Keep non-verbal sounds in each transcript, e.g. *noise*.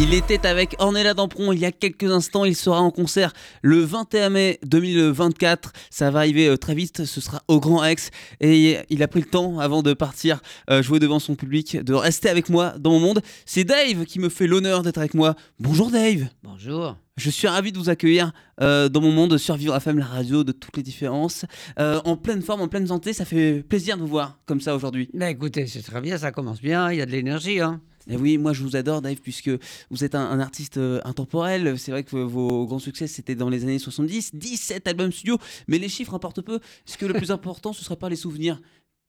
Il était avec Ornella Dampron il y a quelques instants. Il sera en concert le 21 mai 2024. Ça va arriver euh, très vite. Ce sera au Grand Rex. Et il a pris le temps, avant de partir euh, jouer devant son public, de rester avec moi dans mon monde. C'est Dave qui me fait l'honneur d'être avec moi. Bonjour Dave. Bonjour. Je suis ravi de vous accueillir euh, dans mon monde Survivre à Femme, la radio de toutes les différences. Euh, en pleine forme, en pleine santé, ça fait plaisir de vous voir comme ça aujourd'hui. Ben écoutez, c'est très bien, ça commence bien, il y a de l'énergie. Hein. Et oui, moi je vous adore Dave puisque vous êtes un, un artiste euh, intemporel. C'est vrai que vos grands succès c'était dans les années 70, 17 albums studio, mais les chiffres importent peu. Est-ce que le plus *laughs* important ce serait pas les souvenirs?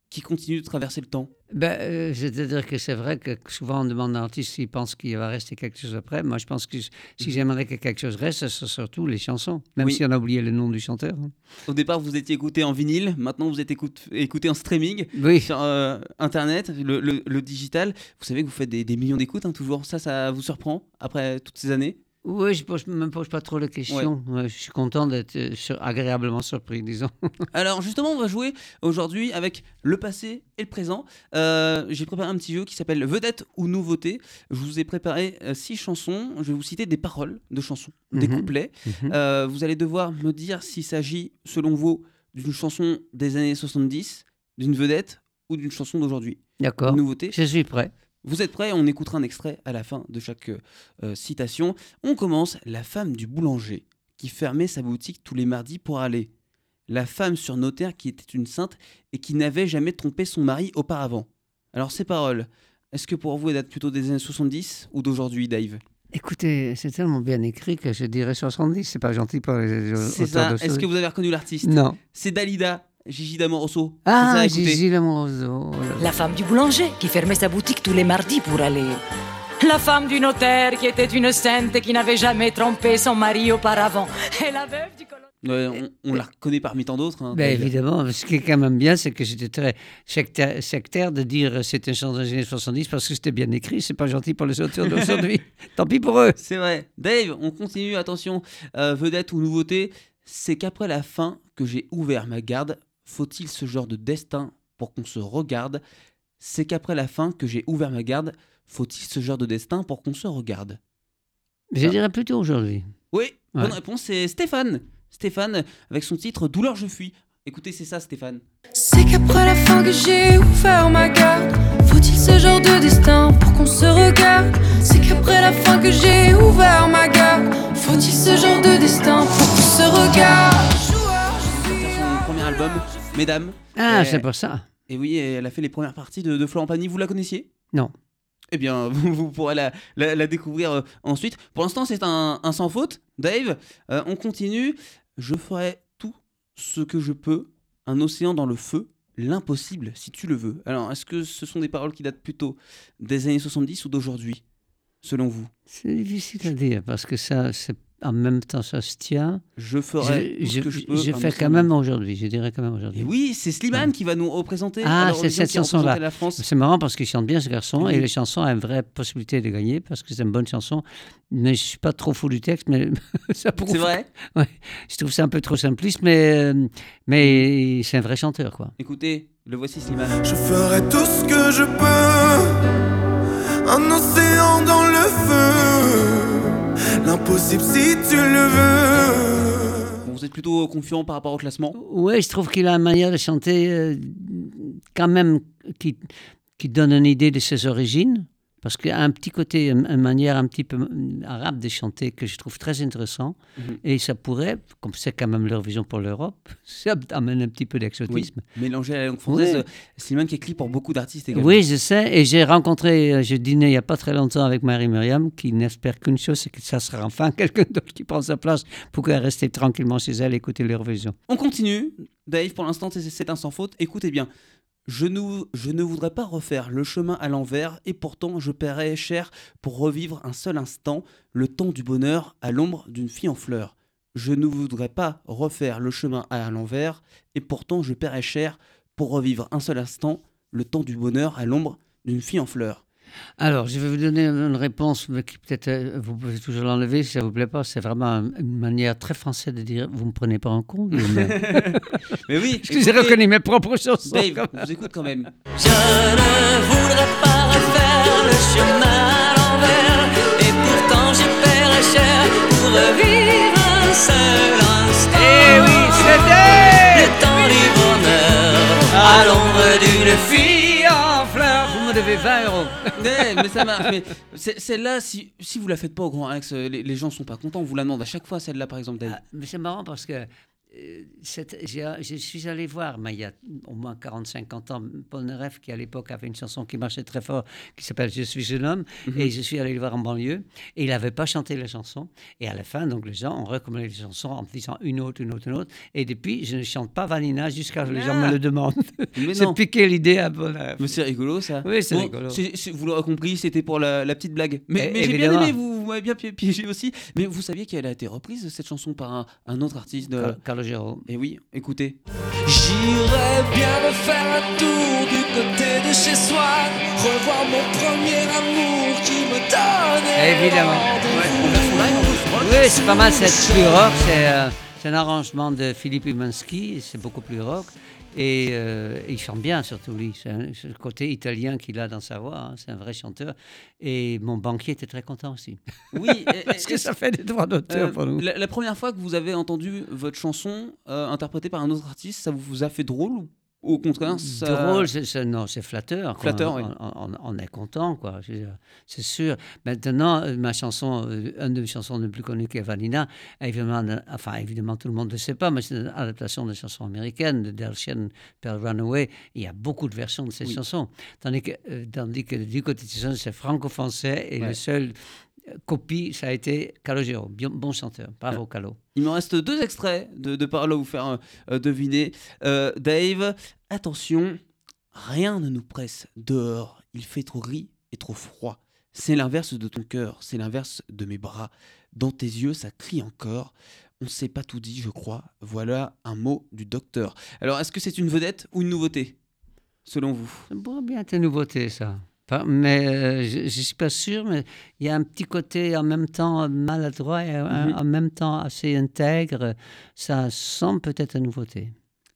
Qui continuent de traverser le temps Ben, euh, c'est-à-dire que c'est vrai que souvent on demande à un artiste s'il pense qu'il va rester quelque chose après. Moi je pense que si j'aimerais que quelque chose reste, ce serait surtout les chansons, même Oui. si on a oublié le nom du chanteur. hein. Au départ vous étiez écouté en vinyle, maintenant vous êtes écouté en streaming. Oui, Sur euh, internet, le, le- le digital, vous savez que vous faites des, des millions d'écoutes hein, toujours. Ça, ça vous surprend après toutes ces années? Oui je ne me pose pas trop la question. Ouais, je suis content d'être euh, sur- agréablement surpris, disons. *laughs* Alors justement, on va jouer aujourd'hui avec le passé et le présent. Euh, J'ai préparé un petit jeu qui s'appelle Vedette ou Nouveauté. Je vous ai préparé euh, six chansons. Je vais vous citer des paroles de chansons, des Mhm. couplets. Mhm. Euh, vous allez devoir me dire s'il s'agit, selon vous, d'une chanson des années 70, d'une vedette ou d'une chanson d'aujourd'hui. D'accord, Une nouveauté. je suis prêt. Vous êtes prêts? On écoutera un extrait à la fin de chaque euh, citation. On commence. La femme du boulanger qui fermait sa boutique tous les mardis pour aller. La femme sur notaire qui était une sainte et qui n'avait jamais trompé son mari auparavant. Alors ces paroles, est-ce que pour vous elles datent plutôt des années 70 ou d'aujourd'hui, Dave? Écoutez, c'est tellement bien écrit que je dirais 70, c'est pas gentil pour les C'est auteurs ça. de Est-ce que vous avez reconnu l'artiste? Non. C'est Dalida, Gigi D'Amoroso. Ah. Gigi Lamoroso. oh. La femme du boulanger qui fermait sa boutique tous les mardis pour aller. La femme du notaire qui était une sainte et qui n'avait jamais trompé son mari auparavant. Et la veuve du colonel. Ouais, on, on la reconnaît parmi tant d'autres. hein, Ben, Dave. évidemment, ce qui est quand même bien, c'est que j'étais très sectaire, sectaire de dire c'est une chanson des années 70 parce que c'était bien écrit. C'est pas gentil pour les auteurs d'aujourd'hui. *laughs* Tant pis pour eux. C'est vrai. Dave, on continue, attention, euh, vedette ou nouveauté, c'est qu'après la fin que j'ai ouvert ma garde, faut-il ce genre de destin pour qu'on se regarde? C'est qu'après la fin que j'ai ouvert ma garde, faut-il ce genre de destin pour qu'on se regarde? Je Ah. dirais plutôt aujourd'hui. Oui, bonne réponse, c'est Stéphane. Stéphane, avec son titre Douleur je fuis. Écoutez, c'est ça, Stéphane. C'est qu'après la fin que j'ai ouvert ma garde, faut-il ce genre de destin pour qu'on se regarde? C'est qu'après la fin que j'ai ouvert ma garde, faut-il ce genre de destin pour qu'on se regarde? Joueur, je suis C'est son premier album, Mesdames. Ah, Euh, c'est pour ça. Et oui, elle a fait les premières parties de, de Florent Pagny. Vous la connaissiez? Non. Eh bien, *laughs* vous, vous pourrez la, la- la découvrir euh, ensuite. Pour l'instant, c'est un, un sans faute. Dave, euh, on continue. Je ferai tout ce que je peux. Un océan dans le feu. L'impossible, si tu le veux. Alors, est-ce que ce sont des paroles qui datent plutôt des années 70 ou d'aujourd'hui, selon vous? C'est difficile à dire parce que ça, c'est en même temps, ça se tient. Je ferai Je, tout ce je, que je peux. je fais quand même aujourd'hui. Je dirais quand même aujourd'hui. Oui, c'est Slimane qui va nous représenter. Ah, c'est cette a chanson-là. La France. C'est marrant parce qu'il chante bien ce garçon Oui. et les chansons ont une vraie possibilité de gagner parce que c'est une bonne chanson. Mais je suis pas trop fou du texte, mais *laughs* ça prouve. C'est vrai? *laughs* Je trouve ça un peu trop simpliste, mais, mais c'est un vrai chanteur, quoi. Écoutez, le voici Slimane. Je ferai tout ce que je peux. Un océan dans le feu. L'impossible si tu le veux. Bon, vous êtes plutôt confiant par rapport au classement Oui, je trouve qu'il a une manière de chanter euh, quand même qui, qui donne une idée de ses origines. Parce qu'il a un petit côté, une, une manière un petit peu euh, arabe de chanter que je trouve très intéressant. Mhm. Et ça pourrait, comme c'est quand même leur vision pour l'Europe, *laughs* ça amène un petit peu Oui, d'exotisme. mélanger la langue française. Ouais. euh, Slimane qui écrit pour beaucoup d'artistes également. Oui, je sais. Et j'ai rencontré, euh, j'ai dîné il n'y a pas très longtemps avec Marie-Myriam, qui n'espère qu'une chose, c'est que ça sera enfin *laughs* quelqu'un d'autre qui prend sa place pour qu'elle reste tranquillement chez elle et écouter l'Eurovision. On continue. Dave, pour l'instant, c'est- c'est un sans faute. Écoutez bien. Je ne, voudrais pas refaire le chemin à l'envers et pourtant je paierais cher pour revivre un seul instant le temps du bonheur à l'ombre d'une fille en fleurs. Je ne voudrais pas refaire le chemin à l'envers et pourtant je paierais cher pour revivre un seul instant le temps du bonheur à l'ombre d'une fille en fleurs. Alors, je vais vous donner une réponse mais qui peut-être, euh, vous pouvez toujours l'enlever si ça ne vous plaît pas. C'est vraiment une manière très française de dire, vous ne me prenez pas en compte. Mais, *laughs* mais oui. Parce que j'ai reconnu mes propres chansons. Dave, on vous écoute quand même. Je ne voudrais pas refaire le chemin à l'envers. Et pourtant, j'ai paierai cher pour revivre un seul instant. Eh oui, c'était le temps du bonheur à l'ombre d'une fille devez 20 euros. *laughs* Ouais, mais ça marche. Mais c'est- celle-là, si, si vous la faites pas au Grand Rex, euh, les, les gens sont pas contents. On vous la demande à chaque fois, celle-là, par exemple. Ah, mais c'est marrant parce que cette- j'ai- je suis allé voir, mais il y a au moins 40-50 ans, Polnareff, qui à l'époque avait une chanson qui marchait très fort, qui s'appelle Je suis un homme, Mhm. et je suis allé le voir en banlieue, et il n'avait pas chanté la chanson. Et à la fin, donc les gens ont recommandé les chansons en disant une autre, une autre, une autre. Et depuis, je ne chante pas Vanina jusqu'à ce que les gens me le demandent. *laughs* *laughs* Non. piqué l'idée à. Mais c'est rigolo ça. Oui, c'est rigolo. c'est- c'est- vous l'aurez compris, c'était pour la, la petite blague. Mais, Eh, mais j'ai bien évidemment. aimé, vous, vous m'avez bien pi- piégé aussi. Mais vous saviez qu'elle a été reprise, cette chanson, par un, un autre artiste de... Car- Gero. Et oui, écoutez. J'irais bien me faire un tour du côté de chez soi, revoir mon premier amour qui me donnait. Évidemment. Oui, c'est pas mal, c'est plus rock. C'est euh, un arrangement de Philippe Umansky, c'est beaucoup plus rock. Et euh, il chante bien, surtout lui. C'est le côté italien qu'il a dans sa voix. hein. C'est un vrai chanteur. Et mon banquier était très content aussi. Oui, *laughs* et- Parce que ça fait des droits d'auteur euh, pour nous. la, la première fois que vous avez entendu votre chanson euh, interprétée par un autre artiste, ça vous a fait drôle ou au contraire ça... Drôle, c'est- c'est- non, c'est flatteur. quoi. Flatteur, on, oui. on- on- on est content, quoi. C'est sûr. Maintenant, euh, ma chanson, euh, une de mes chansons les plus connues qui est Vanina, évidemment, euh, enfin, évidemment, tout le monde ne le sait pas, mais c'est une adaptation de chansons américaines, de Del Shannon, Pearl Runaway. Il y a beaucoup de versions de ces Oui. chansons. Tandis que, tandis que du côté de c'est franco-français et Ouais. le seul copie, ça a été Calogero. Bien, bon chanteur. Bravo, Calo. Il me reste deux extraits de, de paroles à vous faire euh, euh, deviner. Euh, Dave, attention, rien ne nous presse dehors. Il fait trop gris et trop froid. C'est l'inverse de ton cœur, c'est l'inverse de mes bras. Dans tes yeux, ça crie encore. On ne s'est pas tout dit, je crois. Voilà un mot du docteur. Alors, est-ce que c'est une vedette ou une nouveauté Selon vous? Pourrait bien une nouveauté, ça. Mais euh, je ne suis pas sûr, mais il y a un petit côté en même temps maladroit et en- Mhm. en même temps assez intègre. Ça semble peut-être une nouveauté.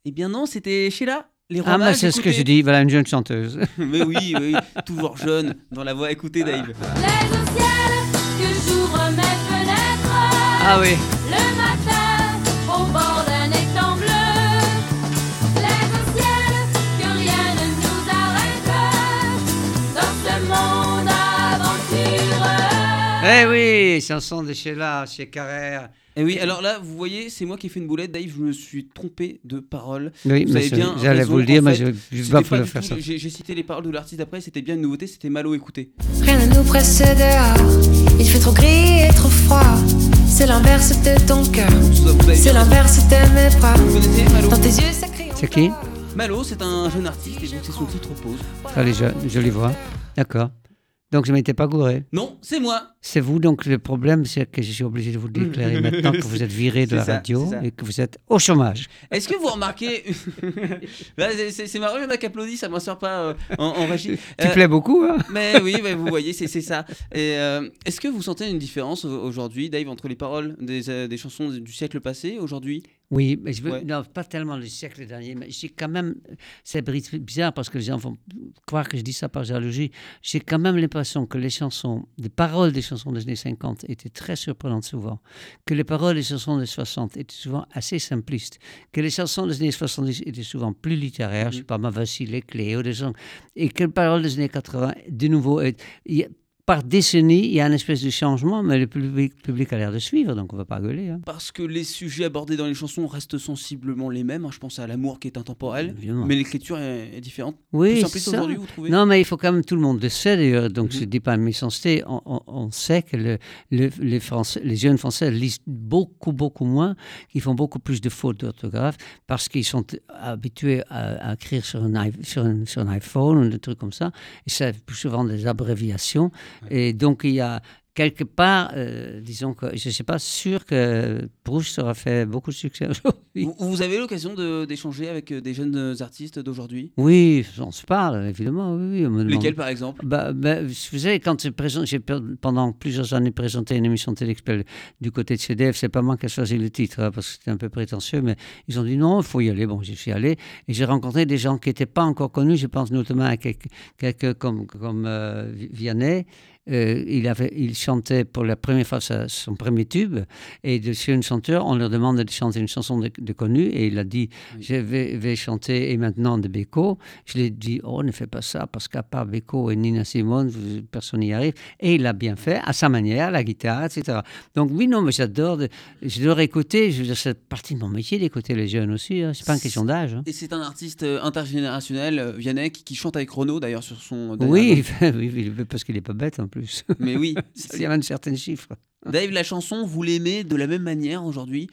Eh bien non, c'était Sheila. Les Ah, mais Romages, c'est ce que je dis, voilà une jeune chanteuse. *laughs* Mais oui, oui, toujours jeune dans la voix. Écoutez, Dave. Ciel que j'ouvre mes fenêtres Ah oui. le Eh oui, chanson de Sheila, chez Carrère. Et Eh oui, alors là, vous voyez, c'est moi qui ai fait une boulette, Dave. Je me suis trompé de parole. Oui, Vous mais avez je- bien j'allais vous le dire, mais je ne vais pas le faire ça. J'ai j'ai cité les paroles de l'artiste après, c'était bien une nouveauté, c'était Malo, écoutez. Rien ne nous presse dehors, il fait trop gris et trop froid. C'est l'inverse de ton cœur, c'est l'inverse de mes bras. Vous connaissez Malo Dans tes yeux, ça crie. C'est qui. Malo, c'est un jeune artiste et donc c'est son titre Pause. Allez, je, jolie voix. D'accord. Donc je ne m'étais pas gouré. Non, c'est moi. C'est vous, donc le problème, c'est que je suis obligé de vous déclarer *laughs* maintenant que vous êtes viré de la ça, radio et que vous êtes au chômage. Est-ce que vous remarquez. Là, *laughs* c'est- marrant, il y en a qui applaudissent, ça ne sort pas euh, en, en régie. *laughs* Tu Euh, plais beaucoup, hein Mais oui, mais vous voyez, c'est ça. Euh, Est-ce que vous sentez une différence au- aujourd'hui, Dave, entre les paroles des, euh, des chansons du siècle passé aujourd'hui? Oui, mais je veux, Ouais. non, pas tellement le siècle dernier, mais j'ai quand même, c'est bizarre parce que les gens vont croire que je dis ça par jalousie, j'ai quand même l'impression que les chansons, les paroles des chansons des années 50 étaient très surprenantes souvent, que les paroles des chansons des 60 étaient souvent assez simplistes, que les chansons des années 70 étaient souvent plus littéraires, je sais pas, ma Vassile, Cléo, des gens, et que les paroles des années 80, de nouveau, par décennie, il y a une espèce de changement, mais le public, public a l'air de suivre, donc on ne va pas gueuler. Hein. Parce que les sujets abordés dans les chansons restent sensiblement les mêmes. hein. Je pense à l'amour qui est intemporel, Évidemment. mais l'écriture est, est différente. Oui, Plus simpliste aujourd'hui, vous trouvez? Non, mais il faut quand même, tout le monde le sait d'ailleurs, donc Mhm. je ne dis pas une méchanceté, on, on- on sait que le- le- les, Français, les jeunes Français lisent beaucoup, beaucoup moins, qu'ils font beaucoup plus de fautes d'orthographe parce qu'ils sont habitués à, à écrire sur un, i- sur, un, sur un iPhone ou des trucs comme ça, et c'est plus souvent des abréviations, et donc il y a quelque part, euh, disons que je ne suis pas sûr que Proust aura fait beaucoup de succès *laughs* aujourd'hui. Vous, vous avez l'occasion de- d'échanger avec euh, des jeunes euh, artistes d'aujourd'hui? Oui, on se parle, évidemment, oui, Lesquels, par exemple? Bah, bah, vous savez, quand j'ai pendant plusieurs années présenté une émission télé qui s'appelle du côté de CDF, c'est pas moi qui ai choisi le titre, hein, parce que c'était un peu prétentieux, mais ils ont dit non, il faut y aller. Bon, j'y suis allé et j'ai rencontré des gens qui n'étaient pas encore connus, je pense notamment à quelques, quelques comme, comme euh, Vi- Vianney euh, il, avait, il chantait pour la première fois sa- son premier tube, et de chez un chanteur, on leur demande de chanter une chanson de, de connu, et il a dit, Oui. je vais, vais chanter Et maintenant de Beko. Je lui ai dit, oh, ne fais pas ça, parce qu'à part Beko et Nina Simone, personne n'y arrive. Et il l'a bien fait, à sa manière, la guitare, etc. Donc oui, non, mais j'adore, j'adore écouter, c'est partie de mon métier d'écouter les jeunes aussi, hein. c'est pas une question d'âge. hein. Et c'est un artiste euh, intergénérationnel, euh, Vianney, qui, qui chante avec Renaud d'ailleurs sur son. *laughs* Oui, oui, parce qu'il est pas bête en plus. *laughs* Mais oui. Il y a un certain chiffre. Dave, la chanson, vous l'aimez de la même manière aujourd'hui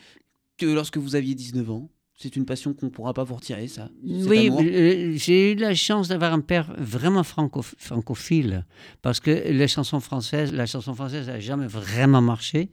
que lorsque vous aviez 19 ans? C'est une passion qu'on ne pourra pas vous retirer, ça Oui, euh, j'ai eu la chance d'avoir un père vraiment franco- francophile, parce que les chansons françaises, la chanson française n'a jamais vraiment marché.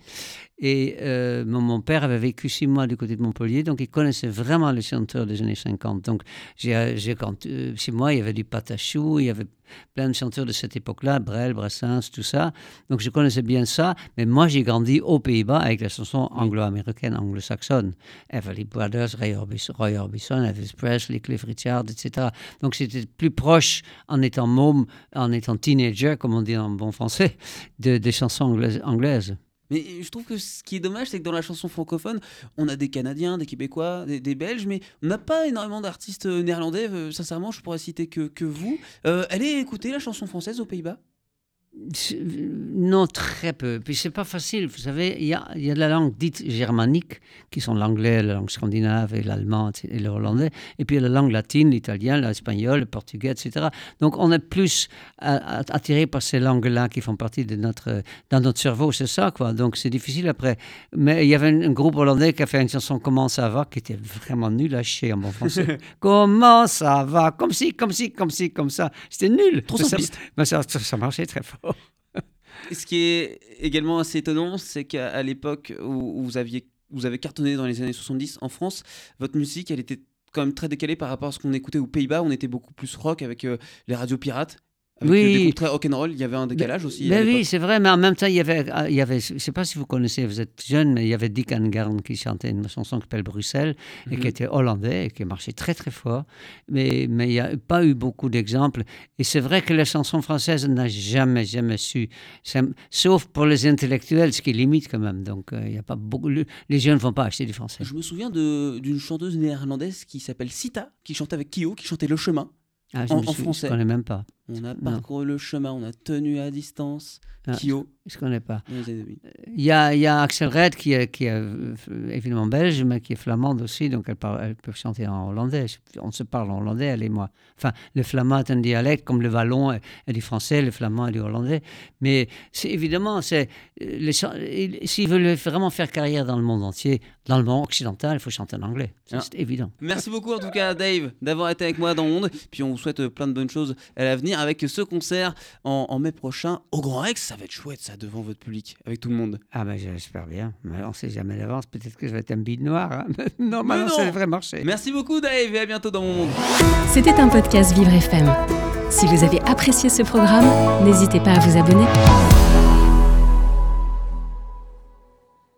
Et euh, mon, mon père avait vécu six mois du côté de Montpellier, donc il connaissait vraiment les chanteurs des années 50. Donc, j'ai, j'ai, quand, euh, chez moi, il y avait du Patachou, il y avait plein de chanteurs de cette époque-là, Brel, Brassens, tout ça. Donc, je connaissais bien ça. Mais moi, j'ai grandi aux Pays-Bas avec la chanson anglo-américaine, anglo-saxonne. Everly Brothers, Ray Orbison, Roy Orbison, Elvis Presley, Cliff Richard, etc. Donc, c'était plus proche, en étant môme, en étant teenager, comme on dit en bon français, de- des chansons anglaises. anglaises. Mais je trouve que ce qui est dommage, c'est que dans la chanson francophone, on a des Canadiens, des Québécois, des, Belges, mais on n'a pas énormément d'artistes euh, néerlandais. Euh, sincèrement, je pourrais citer que, que vous. Euh, allez écouter la chanson française aux Pays-Bas Non, très peu. Puis c'est pas facile. Vous savez, il y a, il y a de la langue dite germanique, qui sont l'anglais, la langue scandinave et l'allemand et le hollandais. Et puis il y a la langue latine, l'italien, l'espagnol, le portugais, etc. Donc on est plus euh, attiré par ces langues-là qui font partie de notre, dans notre cerveau, c'est ça, quoi. Donc c'est difficile après. Mais il y avait un, groupe hollandais qui a fait une chanson Comment ça va, qui était vraiment nul à chier en bon français. *laughs* Comment ça va? Comme si, comme si, comme si, comme ça. C'était nul. Trop Mais ça, ça marchait très fort. Ce qui est également assez étonnant, c'est qu'à l'époque où, où vous, aviez, vous avez cartonné dans les années 70 en France, votre musique, elle était quand même très décalée par rapport à ce qu'on écoutait aux Pays-Bas. On était beaucoup plus rock avec euh, les radios pirates. Avec Oui. des très rock'n'roll. Il y avait un décalage aussi. Ben oui, c'est vrai, mais en même temps, il y avait, il y avait je ne sais pas si vous connaissez, vous êtes jeune, mais il y avait Dick Angarn qui chantait une chanson qui s'appelle Bruxelles et Mhm. qui était hollandais et qui marchait très très fort. Mais, mais il n'y a pas eu beaucoup d'exemples. Et c'est vrai que la chanson française n'a jamais, jamais su, sauf pour les intellectuels, ce qui est limite quand même. Donc, euh, il y a pas beaucoup, le- les jeunes ne vont pas acheter du français. Je me souviens d'une chanteuse néerlandaise qui s'appelle Sita, qui chantait avec Kyo, qui chantait Le Chemin. Ah, je en- me en français. Je ne connais même pas. On a Non. parcouru le chemin, on a tenu à distance. Ah, Kyo. Je ne connais pas. dans les années 2000. Il y a, il y a Axel Red qui est, qui est euh, évidemment belge, mais qui est flamande aussi, donc elle, parle- elle peut chanter en hollandais. On se parle en hollandais, elle et moi. Enfin, le flamand est un dialecte comme le wallon est, du français, le flamand est du hollandais. Mais c'est évidemment, c'est euh, s'ils veulent vraiment faire carrière dans le monde entier, dans le monde occidental, il faut chanter en anglais. Ah. C'est évident. Merci beaucoup en tout cas Dave d'avoir été avec moi dans Monde. Puis on vous souhaite plein de bonnes choses à l'avenir avec ce concert en, en mai prochain au Grand Rex. Ça va être chouette ça devant votre public, avec tout le monde. Ah ben j'espère bien. Mais on sait jamais d'avance. Peut-être que je vais être un bide noir. hein. *laughs* non, Mais maintenant non. ça devrait marcher. Merci beaucoup Dave et à bientôt dans mon monde. C'était un podcast Vivre FM. Si vous avez apprécié ce programme, n'hésitez pas à vous abonner.